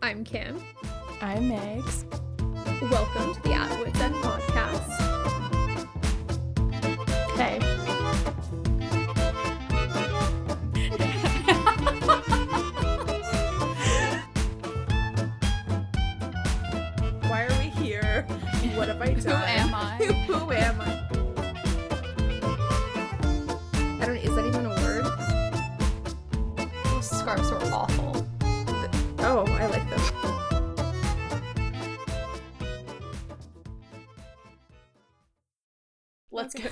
I'm Kim. I'm Megs. Welcome to the At Wits End podcast. Hey. Why are we here? What have I done? Who am I? Who am? I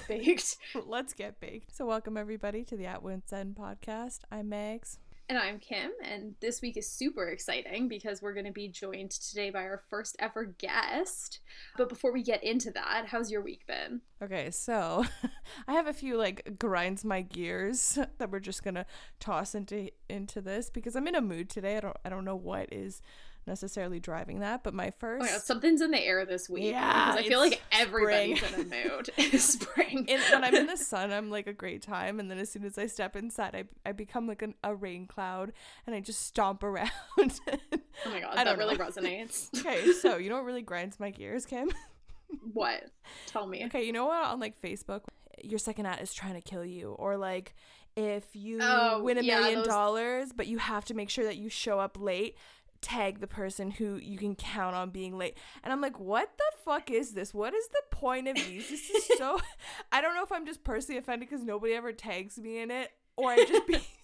get baked. Let's get baked. So, welcome everybody to the At Wits End podcast. I'm Megs. And I'm Kim, and this week is super exciting because we're going to be joined today by our first ever guest. But before we get into that, how's your week been? Okay, so I have a few like grinds my gears that we're just gonna toss into into this because I'm in a mood today. I don't I don't know what is necessarily driving that, but my Oh first my god, something's in the air this week. Yeah, because I feel like everybody's spring. in a mood. It's spring. in, when I'm in the sun, I'm like a great time, and then as soon as I step inside, I, I become like an, a rain cloud, and I just stomp around. oh my god, that really know. resonates. okay, so you know what really grinds my gears, Kim? what? Tell me. Okay, you know what on like Facebook, your second ad is trying to kill you, or like if you Oh, win a yeah, million those- dollars, but you have to make sure that you show up late. Tag the person who you can count on being late. And I'm like, what the fuck is this? What is the point of these? This is so. I don't know if I'm just personally offended because nobody ever tags me in it, or I just be.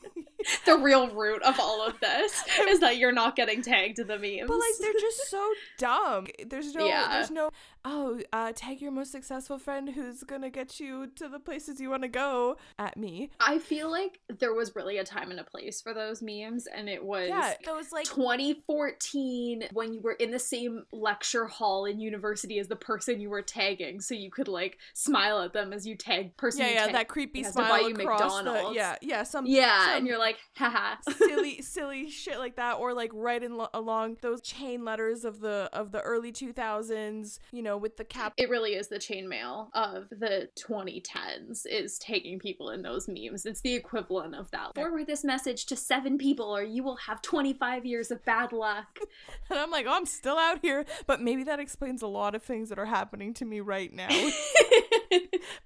The real root of all of this is that you're not getting tagged in the memes. But like they're just so dumb. There's no Yeah. there's no oh, uh tag your most successful friend who's gonna get you to the places you wanna go at me. I feel like there was really a time and a place for those memes, and it was Yeah, those like 2014 when you were in the same lecture hall in university as the person you were tagging, so you could like smile at them as you tag person. Yeah, yeah, tagged that creepy to smile across the yeah, yeah, some Yeah, and you're like, haha. silly silly shit like that or like right in lo- along those chain letters of the of the early 2000s, you know, with the cap It really is the chainmail of the 2010s is taking people in those memes. It's the equivalent of that. Forward this message to seven people or you will have 25 years of bad luck. and I'm like, "Oh, I'm still out here." But maybe that explains a lot of things that are happening to me right now.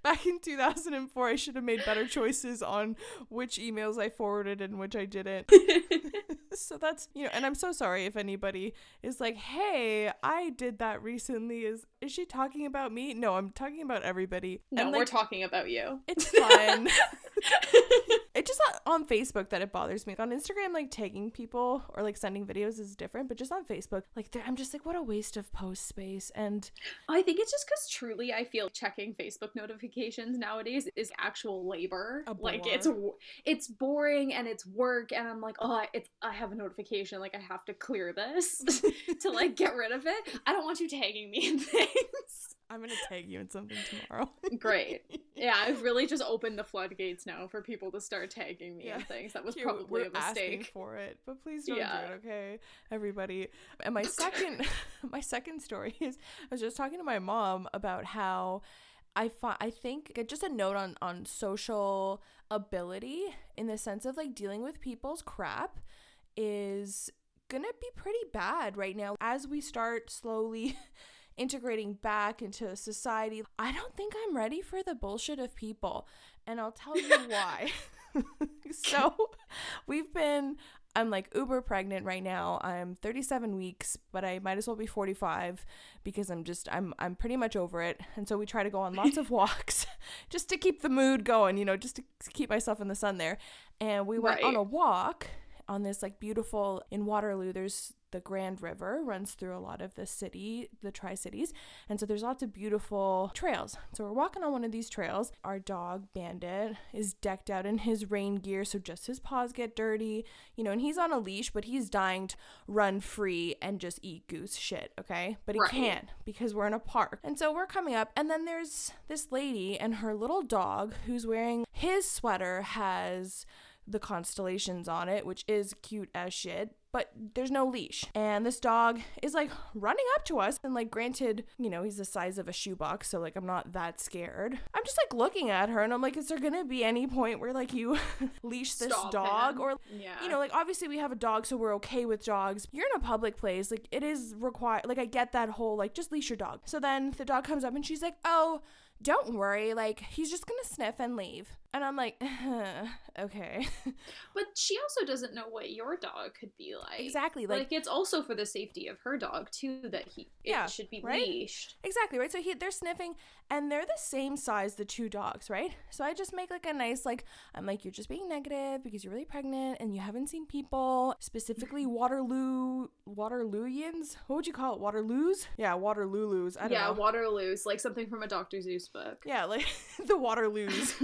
back in 2004 i should have made better choices on which emails i forwarded and which i didn't so that's you know and i'm so sorry if anybody is like hey i did that recently. Is is she talking about me? No i'm talking about everybody. No, and we're talking about you. it's fun it's just uh, on facebook that it bothers me. On instagram like tagging people or like sending videos is different but just on facebook like i'm just like what a waste of post space. And I think it's just because truly I feel checking Facebook notifications nowadays is actual labor. Like it's it's boring and it's work and I'm like, oh, it's I have a notification. Like I have to clear this to like get rid of it. I don't want you tagging me in things. i'm gonna tag you in something tomorrow Great. Yeah, I've really just opened the floodgates now for people to start tagging me Yeah. in things. That was probably we're a mistake. for it, but please don't Yeah. do it, okay, everybody. And my second, my second story is I was just talking to my mom about how I find I think just a note on on social ability in the sense of like dealing with people's crap is gonna be pretty bad right now as we start slowly integrating back into society. I don't think I'm ready for the bullshit of people, and I'll tell you why. so, we've been I'm like uber pregnant right now. I'm 37 weeks, but I might as well be 45 because I'm just I'm I'm pretty much over it. And so we try to go on lots of walks just to keep the mood going, you know, just to keep myself in the sun there. And we went on a walk on this like beautiful in Waterloo there's the Grand River runs through a lot of the city, the Tri Cities. And so there's lots of beautiful trails. So we're walking on one of these trails. Our dog, Bandit, is decked out in his rain gear. So just his paws get dirty, you know, and he's on a leash, but he's dying to run free and just eat goose shit, okay? But he Right. can't because we're in a park. And so we're coming up, and then there's this lady and her little dog who's wearing his sweater has the constellations on it, which is cute as shit. but there's no leash. And this dog is like running up to us. And like, granted, you know, he's the size of a shoebox. So like, I'm not that scared. I'm just like looking at her and I'm like, is there going to be any point where like you leash this Stop dog? him. Or, Yeah. you know, like obviously we have a dog, so we're okay with dogs. You're in a public place. Like, it is required. Like, I get that whole like, just leash your dog. So then the dog comes up and she's like, oh, don't worry. Like, he's just going to sniff and leave. And I'm like, okay. But she also doesn't know what your dog could be like. exactly. Like, Like, it's also for the safety of her dog too that he it Yeah, should be right? leashed. Exactly, right? So he, they're sniffing and they're the same size, the two dogs, right? So I just make like a nice, like, I'm like, you're just being negative because you're really pregnant and you haven't seen people, specifically Waterloo, Waterlooians? What would you call it? Waterloos? Yeah, Waterloolus. I don't Yeah, know. Waterloo's like something from a Dr. Seuss book. yeah, like the Waterloos,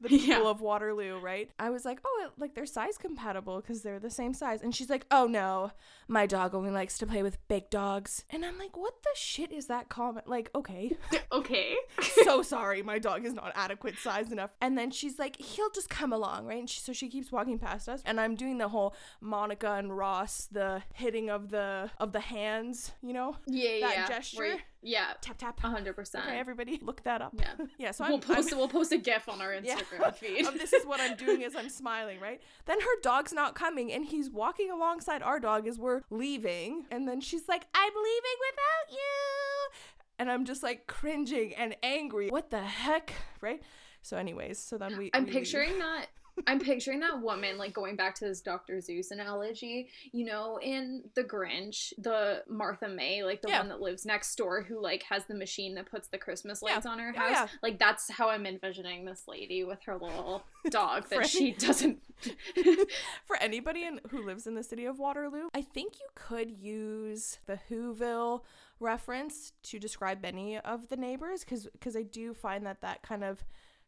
the people Yeah. of Waterloo, right? I was like, oh, like they're size compatible because they're the same size. And she's like, oh no, my dog only likes to play with big dogs. And I'm like, what the shit is that comment? Like, okay. Okay. so sorry, my dog is not adequate size enough. And then she's like, he'll just come along, right? And she, so she keeps walking past us, and I'm doing the whole Monica and Ross, the hitting of the of the hands, you know, Yeah, That yeah. gesture? where- yeah, tap tap. a hundred percent. Okay, everybody, look that up. Yeah. yeah. So we'll I'm, post I'm we'll post a GIF on our Yeah. Instagram feed. um, this is what I'm doing as I'm smiling, right? Then her dog's not coming, and he's walking alongside our dog as we're leaving. And then she's like, I'm leaving without you. And I'm just like cringing and angry. What the heck? Right? So, anyways, so then we. I'm we leave. picturing that. I'm picturing that woman like going back to this Dr. Seuss analogy. You know, in The Grinch, the Martha May, like the Yeah. one that lives next door, who like has the machine that puts the Christmas Yeah. lights on her house. yeah. Like that's how I'm envisioning this lady with her little dog that Frank. she doesn't. For anybody in, who lives in the city of Waterloo, I think you could use the Whoville reference to describe many of the neighbors because because I do find that that kind of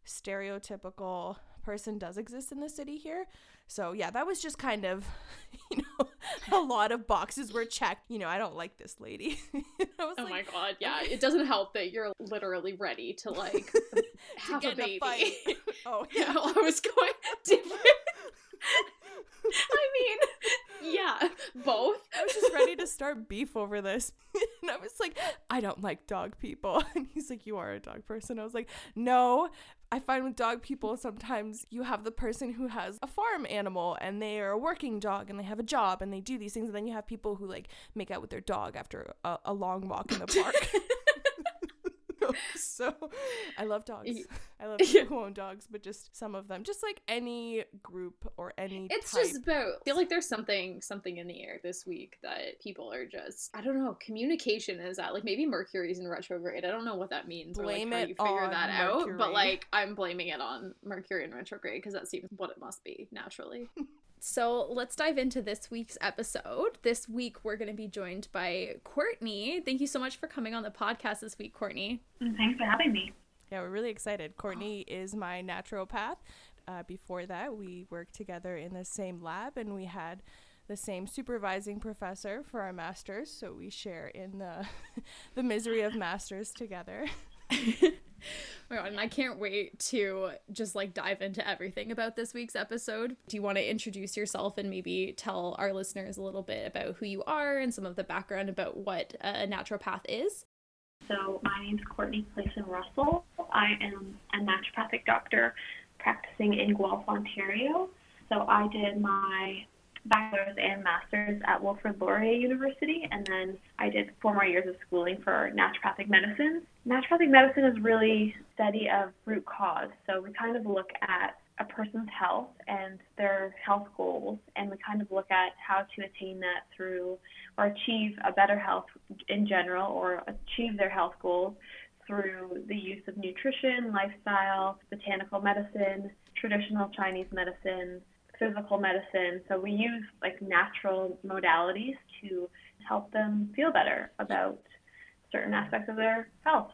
stereotypical person does exist in the city here. So yeah, that was just kind of, you know, a lot of boxes were checked. You know, I don't like this lady. Oh like, my god, yeah. It doesn't help that you're literally ready to like to have get a baby. a fight. oh Yeah, yeah. I was going different. I mean, yeah, both. I was just ready to start beef over this. And I was like, I don't like dog people. And he's like, You are a dog person. I was like, No. I find with dog people, sometimes you have the person who has a farm animal and they are a working dog and they have a job and they do these things. And then you have people who like make out with their dog after a, a long walk in the park. so I love dogs. I love people who own dogs, but just some of them. Just like any group or any It's type. just about. I feel like there's something something in the air this week that people are just. I don't know. Communication is that like maybe Mercury's in retrograde. I don't know what that means. Blame or, like, how it you figure on that out. But like I'm blaming it on Mercury in retrograde because that seems what it must be naturally. So let's dive into this week's episode. This week we're going to be joined by Courtney. Thank you so much for coming on the podcast this week, Courtney. Thanks for having me. Yeah, we're really excited. Courtney is my naturopath. Uh, before that, we worked together in the same lab and we had the same supervising professor for our masters, so we share in the the misery of masters together. Oh my god, and I can't wait to just like dive into everything about this week's episode. Do you want to introduce yourself and maybe tell our listeners a little bit about who you are and some of the background about what a naturopath is? So, my name's Courtney Clayson Russell. I am a naturopathic doctor practicing in Guelph, Ontario. So, I did my bachelor's and master's at Wilfrid Laurier University, and then I did four more years of schooling for naturopathic medicine. Naturopathic medicine is really study of root cause. So, we kind of look at a person's health and their health goals, and we kind of look at how to attain that through or achieve a better health in general or achieve their health goals through the use of nutrition, lifestyle, botanical medicine, traditional Chinese medicine, physical medicine. So we use like natural modalities to help them feel better about certain aspects of their health.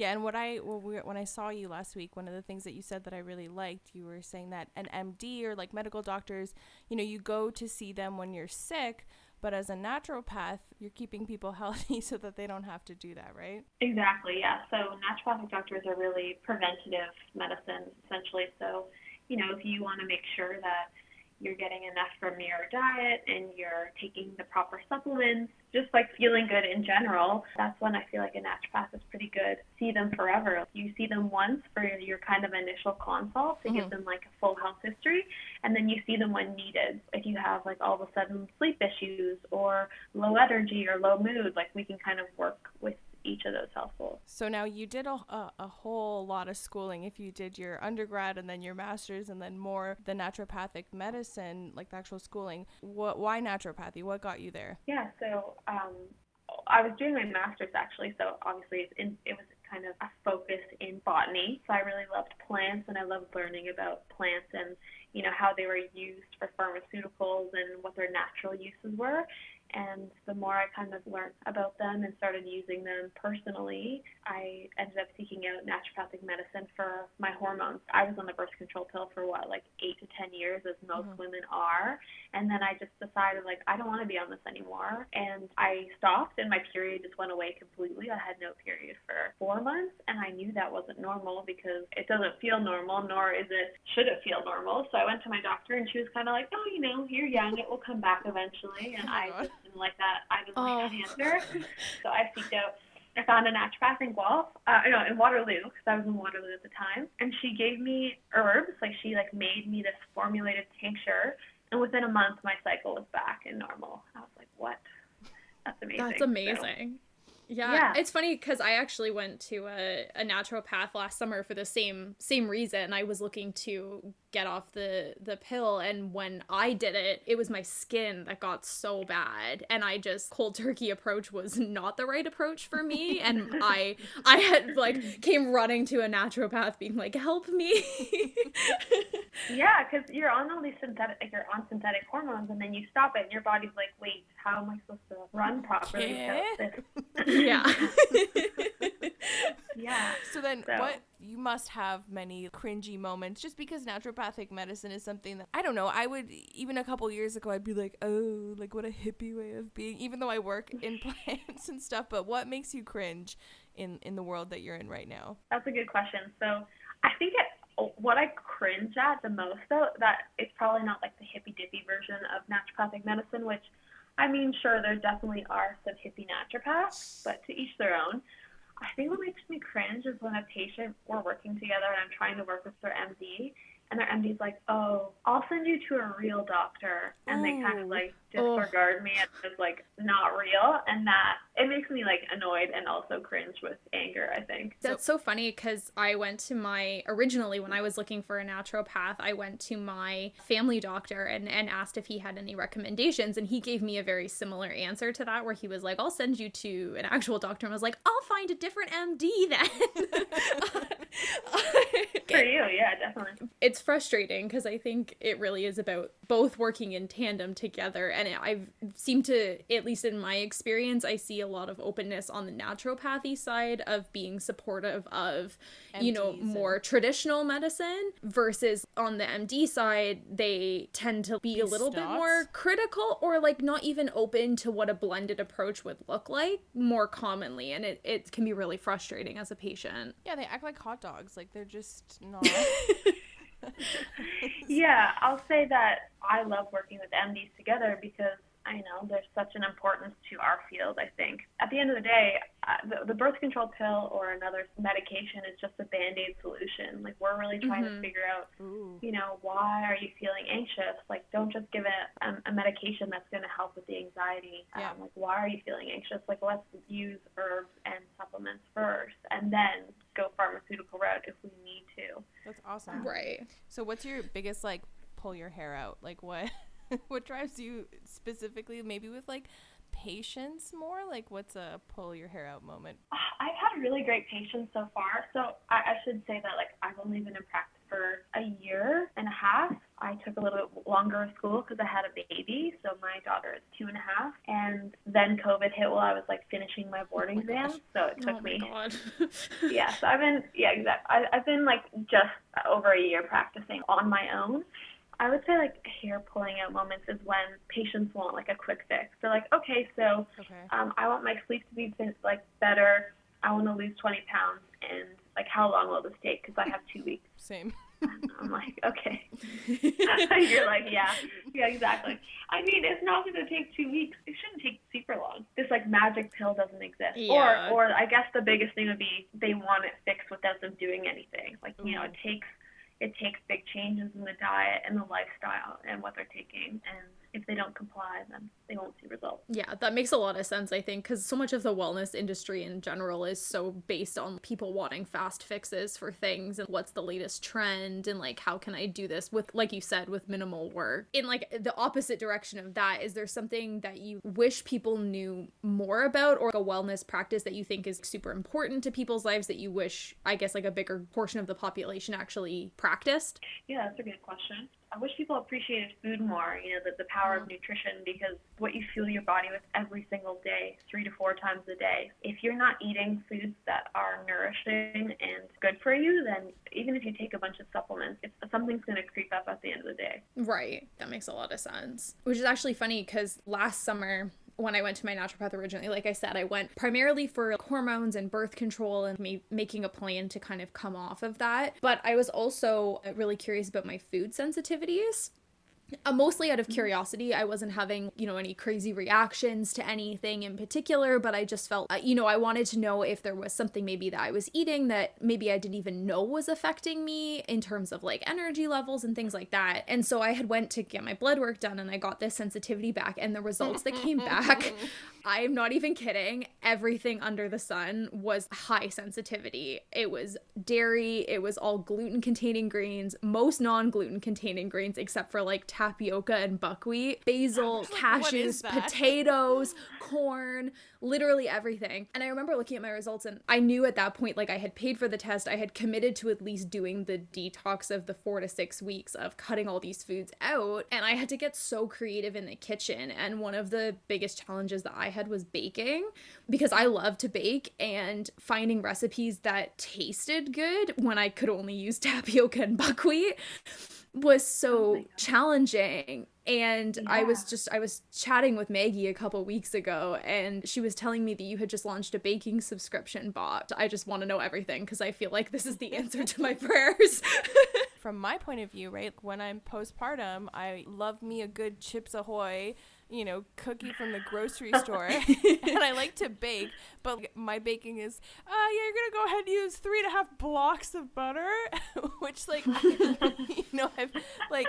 Yeah, and what I well, we, when I saw you last week, one of the things that you said that I really liked, you were saying that an MD or like medical doctors, you know, you go to see them when you're sick, but as a naturopath, you're keeping people healthy so that they don't have to do that, right? Exactly, yeah. So naturopathic doctors are really preventative medicine, essentially. So, you know, if you want to make sure that you're getting enough from your diet and you're taking the proper supplements, just like feeling good in general, that's when I feel like a naturopath is pretty good. See them forever. You see them once for your kind of initial consult to mm-hmm. give them like a full health history, and then you see them when needed. If you have like all of a sudden sleep issues or low energy or low mood, like we can kind of work with each of those health goals. So now you did a, a, a, whole lot of schooling. If you did your undergrad and then your master's and then more the naturopathic medicine, like the actual schooling, what why naturopathy? What got you there? Yeah, so um, I was doing my master's actually. So obviously in, it was kind of a focus in botany. So I really loved plants and I loved learning about plants and you know how they were used for pharmaceuticals and what their natural uses were and the more I kind of learned about them and started using them personally, I ended up seeking out naturopathic medicine for my hormones. I was on the birth control pill for what, like eight to 10 years, as most mm-hmm. women are. And then I just decided, like, I don't want to be on this anymore. And I stopped, and my period just went away completely. I had no period for four months, and I knew that wasn't normal because it doesn't feel normal, nor is it, should it feel normal. So I went to my doctor, and she was kind of like, oh, you know, you're young, it will come back eventually. And I just didn't like that. I didn't oh. like that answer. so I seeked out I found a naturopath in Guelph, uh, no, in Waterloo, because I was in Waterloo at the time, and she gave me herbs. Like she like made me this formulated tincture, and within a month my cycle was back and normal. I was like, what? That's amazing. That's amazing. So, yeah, yeah, it's funny because I actually went to a, a naturopath last summer for the same same reason. I was looking to get off the the pill, and when I did it, it was my skin that got so bad, and I just cold turkey approach was not the right approach for me, and I I had like came running to a naturopath, being like, "Help me." yeah, because you're on all these synthetic, like you're on synthetic hormones, and then you stop it, and your body's like, "Wait, how am I supposed to run properly yeah. yeah. Yeah. So then so. what you must have many cringy moments just because naturopathic medicine is something that I don't know, I would even a couple years ago I'd be like, "Oh, like what a hippie way of being," even though I work in plants and stuff, but what makes you cringe in in the world that you're in right now? That's a good question. So, I think it what I cringe at the most though that it's probably not like the hippy dippy version of naturopathic medicine, which I mean, sure, there definitely are some hippie naturopaths, but to each their own. I think what makes me cringe is when a patient we're working together and I'm trying to work with their MD and their MD's like, "Oh, I'll send you to a real doctor," and they kind of like oh. disregard oh. me as like not real, and that it makes me like annoyed and also cringe with anger. I think that's so, so funny because I went to my originally when I was looking for a naturopath, I went to my family doctor and and asked if he had any recommendations, and he gave me a very similar answer to that, where he was like, "I'll send you to an actual doctor," and I was like, "I'll find a different MD then." for you, yeah, definitely. It's it's frustrating because I think it really is about both working in tandem together. And I've seemed to, at least in my experience, I see a lot of openness on the naturopathy side of being supportive of, MDs you know, more and... traditional medicine versus on the MD side, they tend to be, a little bit more critical or like not even open to what a blended approach would look like more commonly. And it, it can be really frustrating as a patient. Yeah, they act like hot dogs. Like they're just not. yeah, I'll say that I love working with MDs together because I know there's such an importance to our field. I think at the end of the day, uh, the, the birth control pill or another medication is just a band aid solution. Like we're really trying mm-hmm. to figure out, Ooh. you know, why are you feeling anxious? Like don't just give it a, a medication that's going to help with the anxiety. Yeah. Um, like why are you feeling anxious? Like let's use herbs and supplements first, and then go pharmaceutical route if we need to. That's awesome. Right. So what's your biggest like pull your hair out? Like what what drives you specifically maybe with like patients more? Like what's a pull your hair out moment? I've had really great patients so far. So I, I should say that like I've only been in practice for a year and a half. I took a little bit longer of school because I had a baby. So my daughter is two and a half. And then COVID hit while I was like finishing my boarding oh my exam. So it took oh me. yeah. So I've been, yeah, exactly. I, I've been like just over a year practicing on my own. I would say like hair pulling out moments is when patients want like a quick fix. They're like, okay, so okay. Um, I want my sleep to be like better. I want to lose 20 pounds, and like how long will this take? Because I have two weeks. Same. I'm like, okay. You're like, yeah, yeah, exactly. I mean, it's not going to take two weeks. It shouldn't take super long. This like magic pill doesn't exist. Yeah. Or, or I guess the biggest thing would be they want it fixed without them doing anything. Like you know, it takes it takes big changes in the diet and the lifestyle and what they're taking and if they don't comply, then they won't see results. Yeah, that makes a lot of sense, I think, because so much of the wellness industry in general is so based on people wanting fast fixes for things and what's the latest trend and like how can I do this with, like you said, with minimal work. In like the opposite direction of that, is there something that you wish people knew more about or a wellness practice that you think is super important to people's lives that you wish, I guess, like a bigger portion of the population actually practiced? Yeah, that's a good question. I wish people appreciated food more, you know, the, the power of mm-hmm. nutrition because what you fuel your body with every single day, three to four times a day. If you're not eating foods that are nourishing and good for you, then even if you take a bunch of supplements, something's going to creep up at the end of the day. Right. That makes a lot of sense. Which is actually funny because last summer when I went to my naturopath originally, like I said, I went primarily for hormones and birth control and me making a plan to kind of come off of that. But I was also really curious about my food sensitivities. Uh, mostly out of curiosity. I wasn't having, you know, any crazy reactions to anything in particular, but I just felt, uh, you know, I wanted to know if there was something maybe that I was eating that maybe I didn't even know was affecting me in terms of like energy levels and things like that. And so I had went to get my blood work done and I got this sensitivity back and the results that came back, I am not even kidding, everything under the sun was high sensitivity. It was dairy, it was all gluten containing grains, most non-gluten containing grains except for like tapioca and buckwheat, basil, Like, cashews, potatoes, corn, literally everything. And I remember looking at my results and I knew at that point, like I had paid for the test, I had committed to at least doing the detox of the four to six weeks of cutting all these foods out. And I had to get so creative in the kitchen. And one of the biggest challenges that I had was baking because I love to bake and finding recipes that tasted good when I could only use tapioca and buckwheat was so oh challenging and i was just i was chatting with maggie a couple weeks ago and she was telling me that you had just launched a baking subscription bot i just want to know everything because i feel like this is the answer to my prayers From my point of view, right, when I'm postpartum, I love me a good Chips Ahoy, you know, cookie from the grocery store, and I like to bake. But my baking is, uh, yeah, you're gonna go ahead and use three and a half blocks of butter, which like, you know, I've like,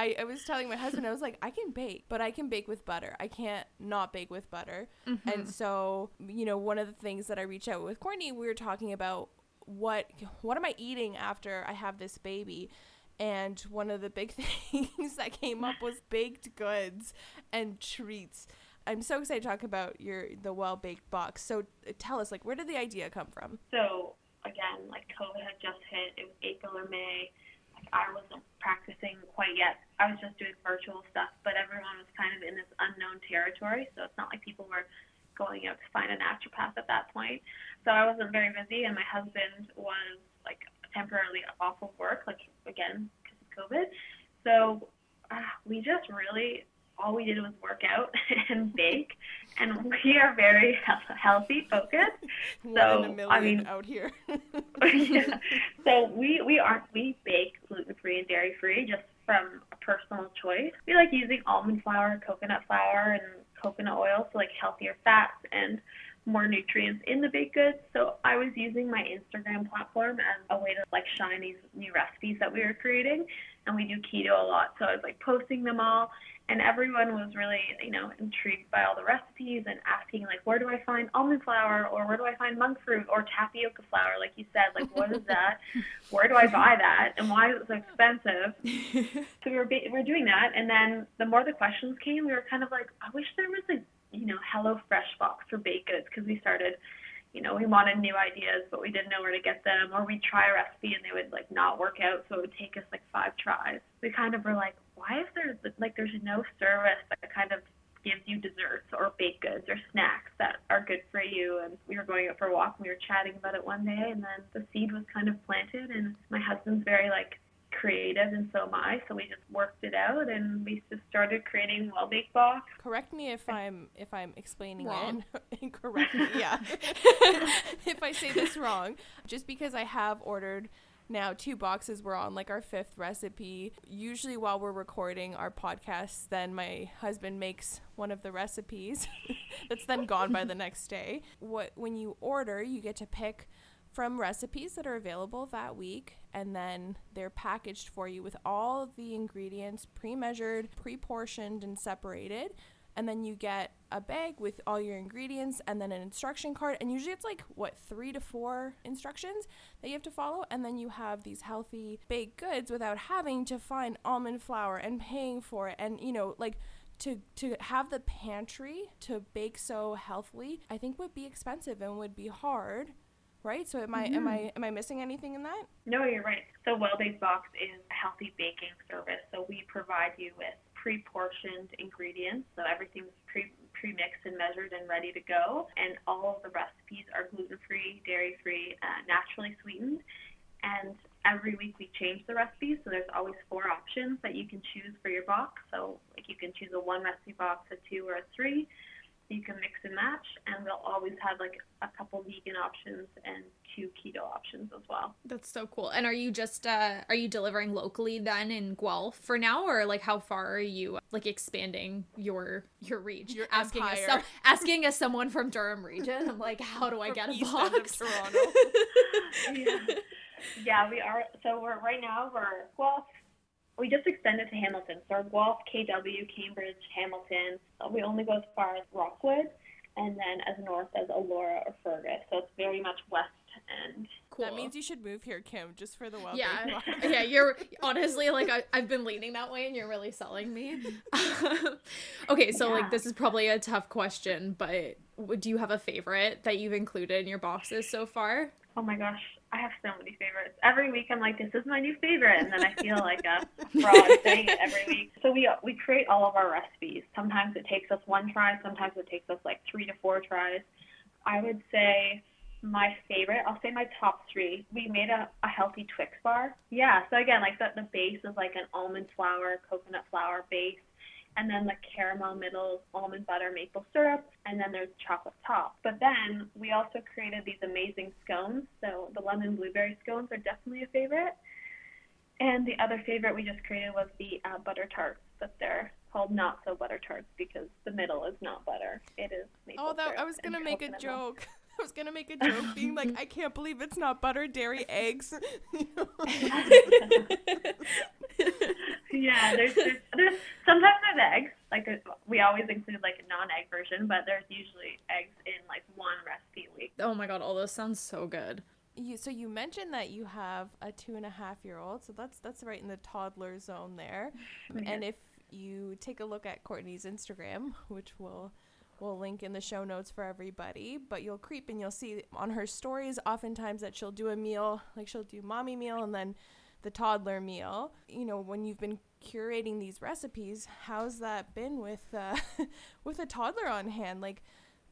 I, I was telling my husband, I was like, I can bake, but I can bake with butter. I can't not bake with butter. And so, you know, one of the things that I reached out with Courtney, we were talking about what what am I eating after I have this baby? And one of the big things that came up was baked goods and treats. I'm so excited to talk about your the well baked box. So uh, tell us, like, where did the idea come from? So again, like COVID had just hit. It was April or May. I wasn't practicing quite yet. I was just doing virtual stuff, but everyone was kind of in this unknown territory. So it's not like people were going out to find a naturopath at that point. So I wasn't very busy, and my husband was like temporarily off of work, like again because of COVID. So uh, we just really all we did was work out and bake, and we are very he- healthy focused. So, I mean- out here. yeah. So we we aren't we bake gluten free and dairy free just from a personal choice. We like using almond flour, coconut flour, and coconut oil, so like healthier fats and more nutrients in the baked goods. So I was using my Instagram platform as a way to like shine these new recipes that we were creating, and we do keto a lot. So I was like posting them all, and everyone was really you know intrigued by all the recipes and asking like where do I find almond flour or where do I find monk fruit or tapioca flour like you said like what is that? Where do I buy that? And why is it so expensive? So we were we were doing that and then the more the questions came we were kind of like I wish there was a you know Hello Fresh box for baked goods because we started you know, we wanted new ideas, but we didn't know where to get them, or we'd try a recipe and they would like not work out, so it would take us like five tries. We kind of were like, why is there like there's no service that kind of gives you desserts or baked goods or snacks that are good for you? And we were going out for a walk and we were chatting about it one day, and then the seed was kind of planted, and my husband's very like creative and so am I, so we just worked it out and we just started creating well baked box. Correct me if I'm if I'm explaining Wrong. it incorrectly. Yeah, if I say this wrong, just because I have ordered now two boxes. We're on like our fifth recipe. Usually, while we're recording our podcasts, then my husband makes one of the recipes that's then gone by the next day. What when you order, you get to pick from recipes that are available that week and then they're packaged for you with all the ingredients pre-measured, pre-portioned and separated and then you get a bag with all your ingredients and then an instruction card and usually it's like what 3 to 4 instructions that you have to follow and then you have these healthy baked goods without having to find almond flour and paying for it and you know like to to have the pantry to bake so healthily i think would be expensive and would be hard right? So am i mm-hmm. am i am i missing anything in that? No you're right. So well baked box is a healthy baking service so we provide you with pre-portioned ingredients, so everything's pre pre-mixed and measured and ready to go. And all of the recipes are gluten-free, dairy-free, uh, naturally sweetened. And every week we change the recipes, so there's always four options that you can choose for your box. So like you can choose a one recipe box, a two, or a three you can mix and match, and they'll always have like a couple vegan options and two keto options as well. That's so cool. And are you just uh, are you delivering locally then in Guelph for now, or like how far are you like expanding your your reach? Your asking empire. as asking as someone from Durham region, I'm like, how do I get a East box? Toronto. yeah. yeah, we are. So we're right now we're Guelph, we just extended to Hamilton. So our Guelph, KW, Cambridge, Hamilton. Uh, we only go as far as Rockwood, and then as north as Elora or Fergus. So it's very much west end. Cool. That means you should move here, Kim, just for the well. Yeah, yeah. You're honestly like I, have been leaning that way, and you're really selling me. okay, so yeah. like this is probably a tough question, but do you have a favorite that you've included in your boxes so far? Oh my gosh, I have so many favorites. Every week I'm like, this is my new favorite, and then I feel like a fraud saying it every week. So we we create all of our recipes. Sometimes it takes us one try. Sometimes it takes us like three to four tries. I would say my favorite. I'll say my top three. We made a, a healthy Twix bar. Yeah. So again, like the the base is like an almond flour, coconut flour base and then the caramel middle, almond butter, maple syrup, and then there's chocolate top. But then we also created these amazing scones. So the lemon blueberry scones are definitely a favorite. And the other favorite we just created was the uh, butter tarts, but they're called not so butter tarts because the middle is not butter. It is maple Oh, that I was gonna make a joke. I was gonna make a joke being like, I can't believe it's not butter, dairy, eggs. yeah, there's, there's, there's sometimes there's eggs. Like there's, we always include like a non-egg version, but there's usually eggs in like one recipe a week. Oh my god, all those sounds so good. You so you mentioned that you have a two and a half year old, so that's that's right in the toddler zone there. And if you take a look at Courtney's Instagram, which will we'll link in the show notes for everybody. But you'll creep and you'll see on her stories oftentimes that she'll do a meal, like she'll do mommy meal and then the toddler meal. You know, when you've been curating these recipes, how's that been with uh, with a toddler on hand? Like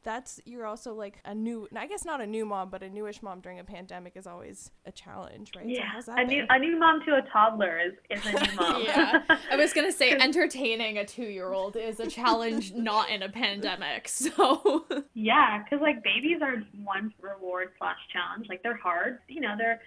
that's you're also like a new I guess not a new mom, but a newish mom during a pandemic is always a challenge, right? Yeah. So a new a new mom to a toddler is, is a new mom. yeah. I was gonna say entertaining a two year old is a challenge not in a pandemic. So Yeah, because like babies are one reward slash challenge. Like they're hard. You know, they're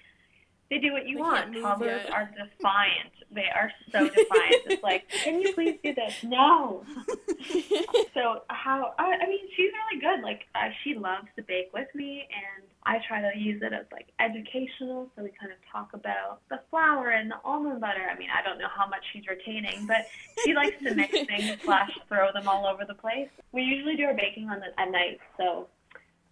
they do what you they want. Toddlers are defiant. They are so defiant. it's like, can you please do this? No. so how? I, I, mean, she's really good. Like uh, she loves to bake with me, and I try to use it as like educational. So we kind of talk about the flour and the almond butter. I mean, I don't know how much she's retaining, but she likes to mix things slash throw them all over the place. We usually do our baking on the, at night, so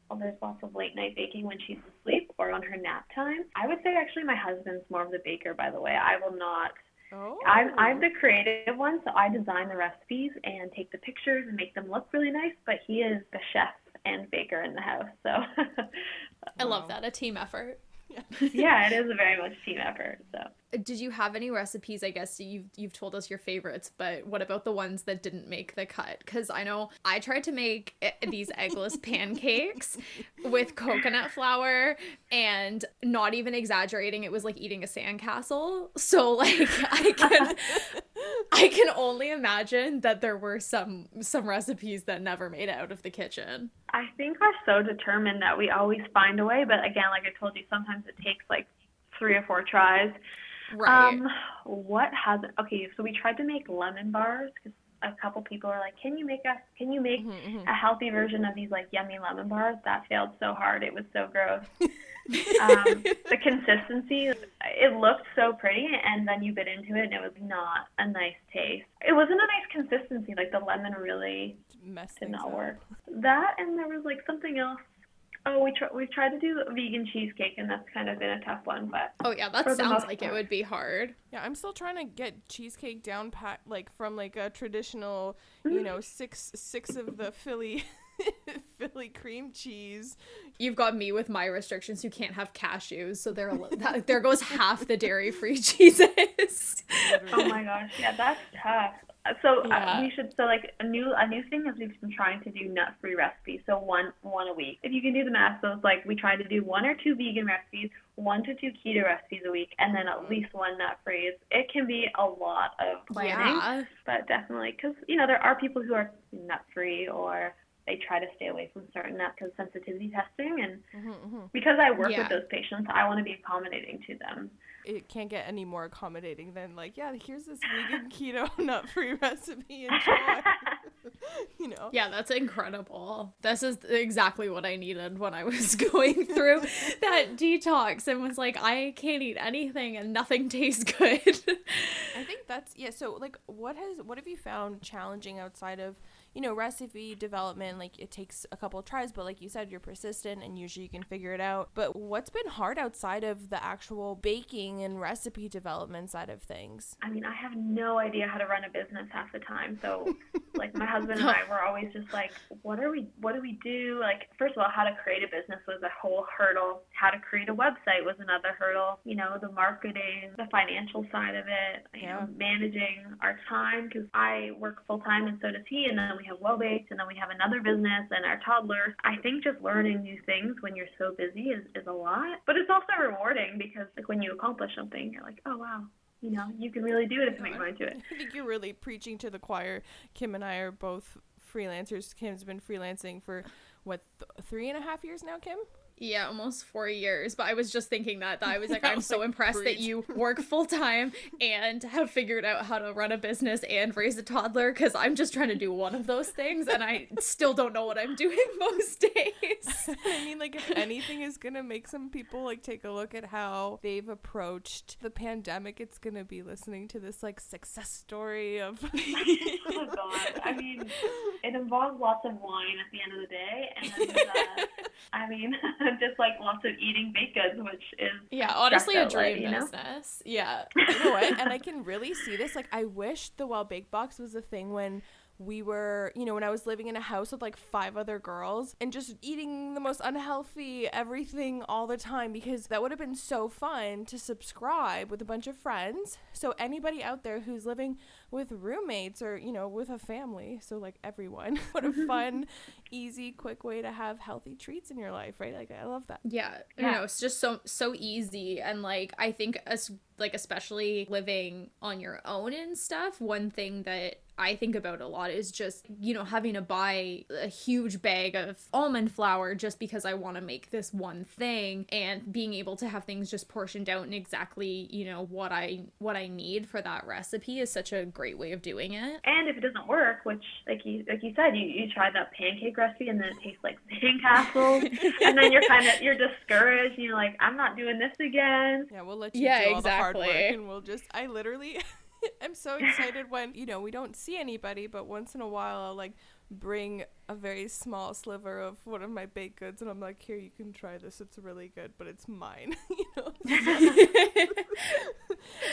well, there's lots of late night baking when she's asleep or on her nap time. I would say actually my husband's more of the baker, by the way. I will not. Oh. I'm, I'm the creative one, so I design the recipes and take the pictures and make them look really nice, but he is the chef and baker in the house. So I love that. A team effort. yeah, it is a very much team effort. So did you have any recipes i guess you've, you've told us your favorites but what about the ones that didn't make the cut because i know i tried to make eh, these eggless pancakes with coconut flour and not even exaggerating it was like eating a sandcastle so like i can i can only imagine that there were some some recipes that never made it out of the kitchen i think we're so determined that we always find a way but again like i told you sometimes it takes like three or four tries. Right. Um, what has okay? So we tried to make lemon bars because a couple people are like, "Can you make us? Can you make Mhm, mhm. a healthy version of these like yummy lemon bars?" That failed so hard. It was so gross. um, the consistency, it looked so pretty, and then you bit into it, and it was not a nice taste. It wasn't a nice consistency. Like the lemon really Mess did things not up. work. That and there was like something else. Oh, we try we tried to do vegan cheesecake, and that's kind of been a tough one. But oh yeah, that sounds most like it would be hard. Yeah, I'm still trying to get cheesecake down pat like from like a traditional, you know, six six of the Philly Philly cream cheese. You've got me with my restrictions who can't have cashews, so there that, there goes half the dairy-free cheeses. oh my gosh, yeah, that's tough. Uh, So Yeah. uh, we should so like a new a new thing is we've been trying to do nut free recipes. So one one a week. If you can do the math, so it's like we try to do one or two vegan recipes, one to two keto recipes a week, and then at least one nut free. It can be a lot of planning, yeah. but definitely because you know there are people who are nut free or they try to stay away from certain nuts because sensitivity testing and hmm hmm because I work Yeah. with those patients, I want to be accommodating to them. It can't get any more accommodating than like, yeah, here's this vegan keto nut free recipe. Enjoy. you know. Yeah, that's incredible. This is exactly what I needed when I was going through that detox and was like, I can't eat anything and nothing tastes good. I think that's yeah. So like, what has what have you found challenging outside of you know recipe development? Like it takes a couple of tries, but like you said, you're persistent and usually you can figure it out. But what's been hard outside of the actual baking and recipe development side of things? I mean, I have no idea how to run a business half the time. So, like, my husband and I were always just like, what are we, what do we do? Like, first of all, how to create a business was a whole hurdle. How to create a website was another hurdle. You know, the marketing, the financial side of it, you Yeah. know, managing our time because I work full time and so does he. And then we have Well Baked and then we have another business and our toddler. I think just learning new things when you're so busy is, is a lot. But it's also rewarding because, like, when you accomplish something, you're like, oh, wow. You know, you can really do it if you make your mind to it. I think you're really preaching to the choir. Kim and I are both freelancers. Kim's been freelancing for what th- three and a half years now. Kim. Yeah, almost four years. But I was just thinking that, that I was like, I I'm was so like, impressed that you work full time and have figured out how to run a business and raise a toddler because I'm just trying to do one of those things and I still don't know what I'm doing most days. I mean, like, if anything is gonna make some people like take a look at how they've approached the pandemic, it's gonna be listening to this like success story of. oh god. I mean, it involves lots of wine at the end of the day, and uh, I mean, just like lots of eating baked goods, which is Yeah, honestly, a stress outlet, dream you know? business. Yeah. you know what? And I can really see this. Like, I wish the Well Baked Box was a thing when we were, you know, when I was living in a house with like five other girls and just eating the most unhealthy everything all the time because that would have been so fun to subscribe with a bunch of friends. So, anybody out there who's living with roommates or, you know, with a family, so like everyone, what a fun, easy, quick way to have healthy treats in your life, right? Like, I love that. Yeah, you know, it's just so so easy and like I think as like especially living on your own and stuff, one thing that I think about a lot is just, you know, having to buy a huge bag of almond flour just because I want to make this one thing and being able to have things just portioned out and exactly, you know, what I what I need for that recipe is such a great way of doing it. And if it doesn't work, which like you like you said, you, you try that pancake recipe and then it tastes like sandcastles, and then you're kind of you're discouraged. And you're like, I'm not doing this again. Yeah, we'll let you Yeah, do all the hard work and we'll just I literally I'm so excited when, you know, we don't see anybody, but once in a while I'll like bring a very small sliver of one of my baked goods and I'm like, "Here, you can try this. It's really good, but it's mine." you know.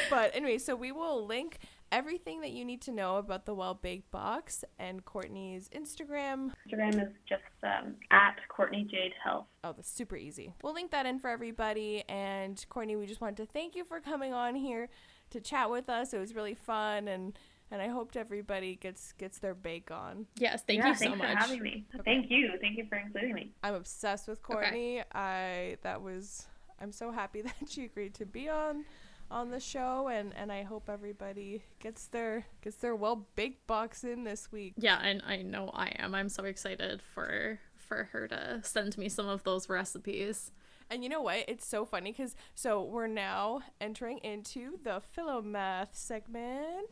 but anyway, so we will link everything that you need to know about the Well Baked Box and Courtney's Instagram. Instagram is just um, at Courtney Jade Health. Oh, that's super easy. We'll link that in for everybody. And Courtney, we just wanted to thank you for coming on here to chat with us. It was really fun, and and I hoped everybody gets gets their bake on. yes, thank yeah, you so thanks much. for having me. Thank you. Thank you for including me. I'm obsessed with Courtney. I that was I'm so happy that she agreed to be on on the show, and and I hope everybody gets their gets their well baked box in this week. Yeah, and I know I am. I'm so excited for for her to send me some of those recipes. And you know what? It's so funny because so we're now entering into the Philomath segment.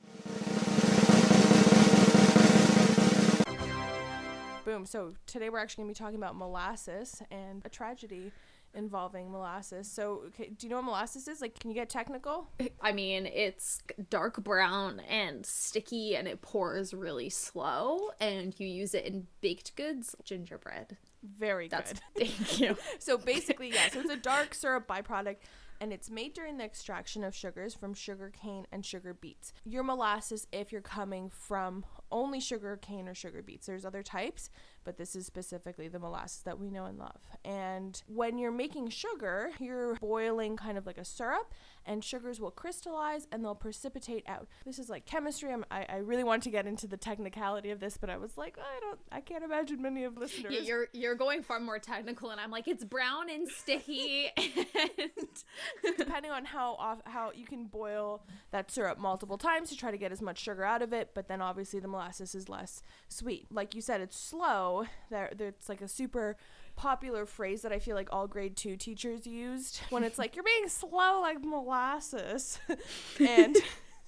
Boom. So today we're actually going to be talking about molasses and a tragedy involving molasses. So, okay, do you know what molasses is? Like, can you get technical? I mean, it's dark brown and sticky and it pours really slow and you use it in baked goods, gingerbread. Very That's good. thank you. so basically, yeah, so it's a dark syrup byproduct and it's made during the extraction of sugars from sugar cane and sugar beets. Your molasses if you're coming from only sugar cane or sugar beets. There's other types, but this is specifically the molasses that we know and love. And when you're making sugar, you're boiling kind of like a syrup, and sugars will crystallize and they'll precipitate out. This is like chemistry. I'm, I, I really want to get into the technicality of this, but I was like, I don't, I can't imagine many of listeners. Yeah, you're you're going far more technical and I'm like it's brown and sticky and depending on how off how you can boil that syrup multiple times to try to get as much sugar out of it but then obviously the molasses is less sweet like you said it's slow there it's like a super popular phrase that i feel like all grade 2 teachers used when it's like you're being slow like molasses and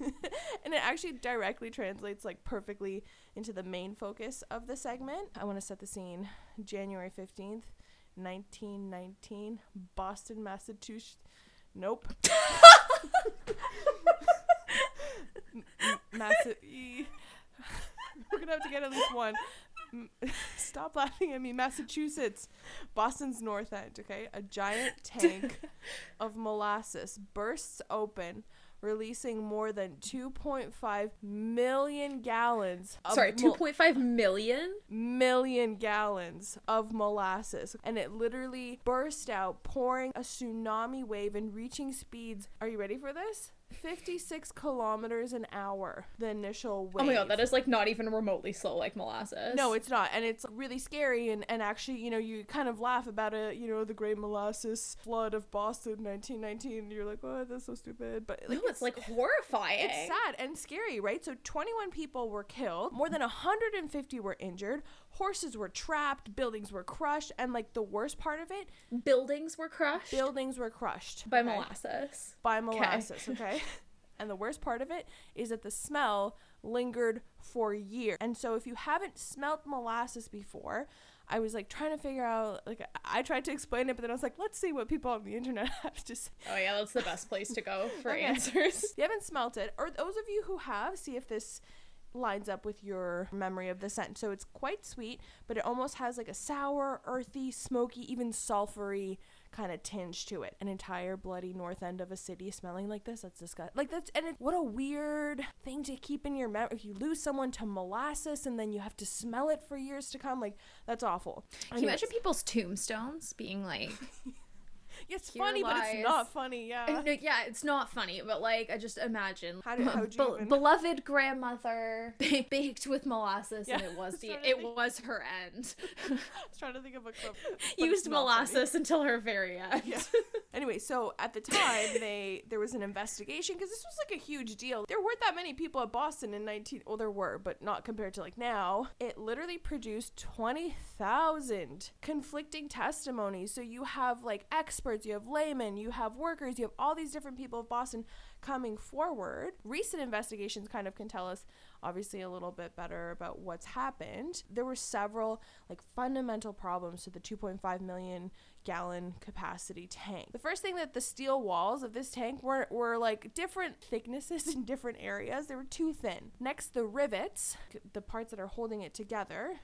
and it actually directly translates like perfectly into the main focus of the segment i want to set the scene january 15th 1919 boston massachusetts Nope. Massive. We're gonna have to get at least one. Stop laughing at me, Massachusetts, Boston's North End. Okay, a giant tank of molasses bursts open, releasing more than 2.5 million gallons. Of sorry, mol- 2.5 million? million gallons of molasses and it literally burst out pouring a tsunami wave and reaching speeds are you ready for this 56 kilometers an hour the initial wave Oh my god, that is like not even remotely slow like molasses. no it's not and it's really scary and, and actually you know you kind of laugh about it you know the great molasses flood of boston 1919 you're like oh that's so stupid but no, it's like horrifying. it's sad and scary, right? So 21 people were killed, more than 150 were injured, horses were trapped, buildings were crushed, and like the worst part of it, Buildings were crushed buildings were crushed by okay? molasses. By molasses, okay? and the worst part of it is that the smell lingered for years. And so if you haven't smelt molasses before, I was like trying to figure out like I tried to explain it, but then I was like, let's see what people on the internet have to say. Oh yeah, that's the best place to go for Okay. answers. If you haven't smelt it, or those of you who have, see if this lines up with your memory of the scent. So it's quite sweet, but it almost has like a sour, earthy, smoky, even sulfury kind of tinge to it. An entire bloody north end of a city smelling like this. That's disgusting. Like that's and it, what a weird thing to keep in your memory. If you lose someone to molasses and then you have to smell it for years to come, like that's awful. Can you imagine people's tombstones being like It's Here funny, but it's not funny. Yeah. No, yeah, it's not funny, but like I just imagine How did- how would you be- even- beloved grandmother baked with molasses, and Yeah, it was the was trying to it think- was her end. I was trying to think of a clip. Used not funny. molasses until her very end. Yeah. anyway, so at the time they there was an investigation because this was like a huge deal. There weren't that many people at Boston in 19 well there were, but not compared to like now. It literally produced 20,000 conflicting testimonies. So you have like experts, you have laymen, you have workers, you have all these different people of Boston coming forward. Recent investigations kind of can tell us obviously a little bit better about what's happened. There were several like fundamental problems to the 2.5 million gallon capacity tank. The first thing that the steel walls of this tank were were like different thicknesses in different areas. They were too thin. Next, the rivets, the parts that are holding it together,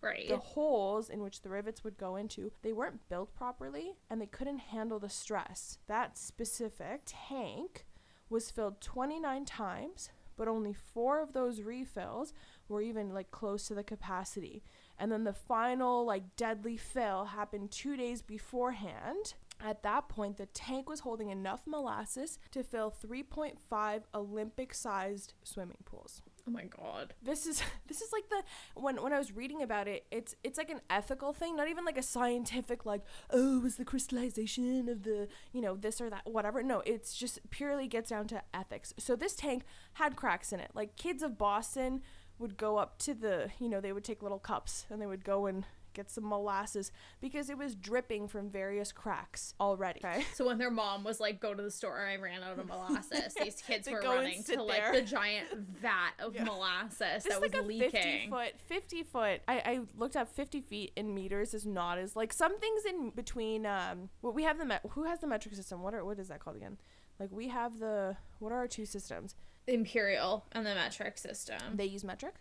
Right. the holes in which the rivets would go into, they weren't built properly and they couldn't handle the stress. That specific tank was filled 29 times, but only four of those refills were even like close to the capacity. And then the final like deadly fill happened 2 days beforehand. At that point, the tank was holding enough molasses to fill 3.5 Olympic-sized swimming pools oh my god. this is this is like the when when I was reading about it, it's it's like an ethical thing, not even like a scientific like oh was the crystallization of the you know this or that whatever. No, it's just purely gets down to ethics. So this tank had cracks in it. Like kids of Boston would go up to the you know they would take little cups and they would go and get some molasses because it was dripping from various cracks already. Okay. So when their mom was like, "Go to the store," I ran out of molasses. These kids were running to like the giant vat of Yeah. molasses This that was like a leaking. 50 foot 50 foot I, I looked up 50 feet in meters is not as like some things in between um what we have the met who has the metric system what are what is that called again like we have the what are our two systems Imperial and the metric system. they use metric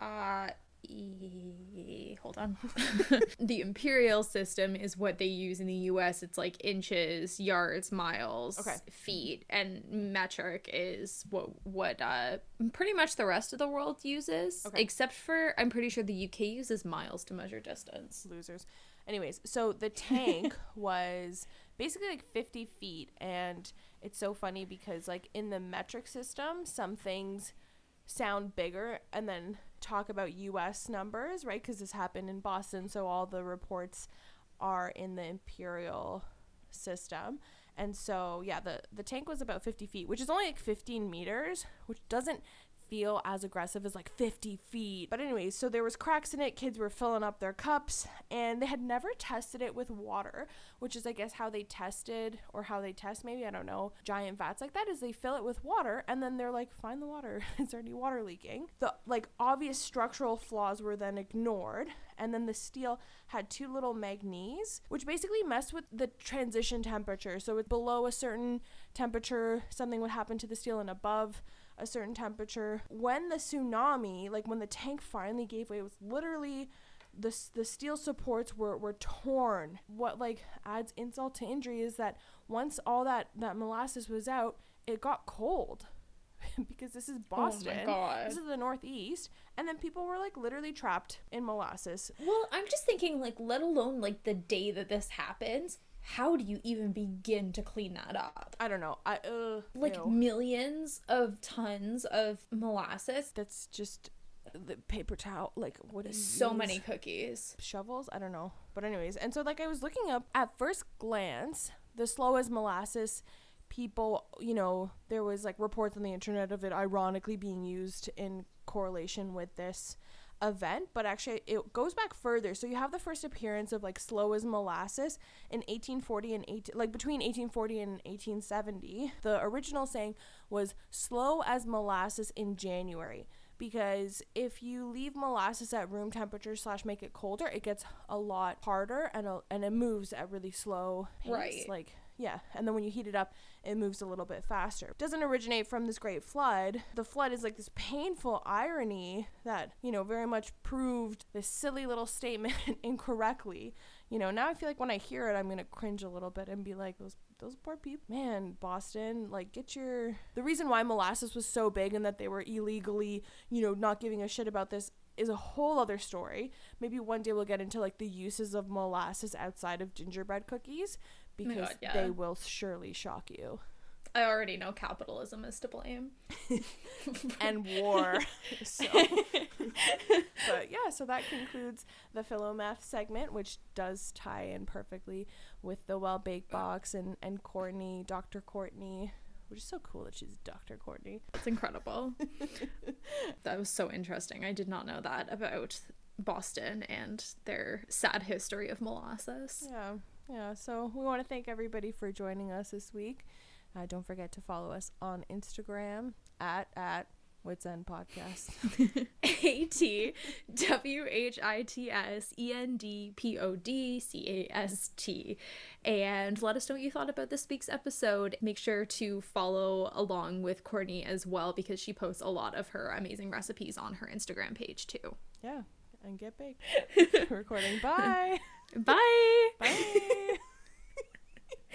Uh, e- hold on. the imperial system is what they use in the U.S. It's like inches, yards, miles, Okay. feet, and metric is what what uh pretty much the rest of the world uses, Okay. except for I'm pretty sure the UK uses miles to measure distance. losers anyways so the tank was basically like 50 feet and it's so funny because like in the metric system some things sound bigger and then talk about us numbers right? Because this happened in boston so all the reports are in the imperial system. And so yeah the the tank was about 50 feet which is only like 15 meters which doesn't feel as aggressive as like 50 feet. But anyways, so there was cracks in it. Kids were filling up their cups and they had never tested it with water, which is I guess how they tested or how they test maybe, I don't know, giant vats like that is they fill it with water and then they're like find the water. is there any water leaking? The like obvious structural flaws were then ignored and then the steel had two little manganese which basically messed with the transition temperature. So below a certain temperature, something would happen to the steel and above a certain temperature. When the tsunami, like when the tank finally gave way, it was literally the the steel supports were were torn. What like adds insult to injury is that once all that that molasses was out, it got cold. because this is Boston. Oh my god. This is the Northeast, and then people were like literally trapped in molasses. Well, I'm just thinking, like, let alone like the day that this happens. How do you even begin to clean that up? I don't know. I uh Like ew. millions of tons of molasses. that's just the paper towel. Like what is So many cookies. shovels i don't know but anyways and so like i was looking up at first glance the slow as molasses people you know there was like reports on the internet of it ironically being used in correlation with this event but actually it goes back further. So you have the first appearance of like slow as molasses in 1840 and 18 like between 1840 and 1870 the original saying was slow as molasses in january because if you leave molasses at room temperature slash make it colder it gets a lot harder and a, and it moves at really slow pace Right. like yeah. And then when you heat it up it moves a little bit faster. It doesn't originate from this great flood. The flood is like this painful irony that you know very much proved this silly little statement incorrectly. You know now i feel like when i hear it i'm gonna cringe a little bit and be like those those poor people man boston like get your the reason why molasses was so big and that they were illegally you know not giving a shit about this is a whole other story. Maybe one day we'll get into like the uses of molasses outside of gingerbread cookies because God, yeah. they will surely shock you I already know capitalism is to blame. and war so but yeah so that concludes the philomath segment which does tie in perfectly with the well baked uh. box and and courtney dr courtney which is so cool that she's dr courtney It's incredible. that was so interesting. I did not know that about Boston and their sad history of molasses. yeah yeah so we want to thank everybody for joining us this week uh, don't forget to follow us on instagram at at wits end podcast A T W H I T S E N D P O D C A S T. And let us know what you thought about this week's episode. Make sure to follow along with Courtney as well because she posts a lot of her amazing recipes on her Instagram page too. yeah and get baked recording bye Bye! bye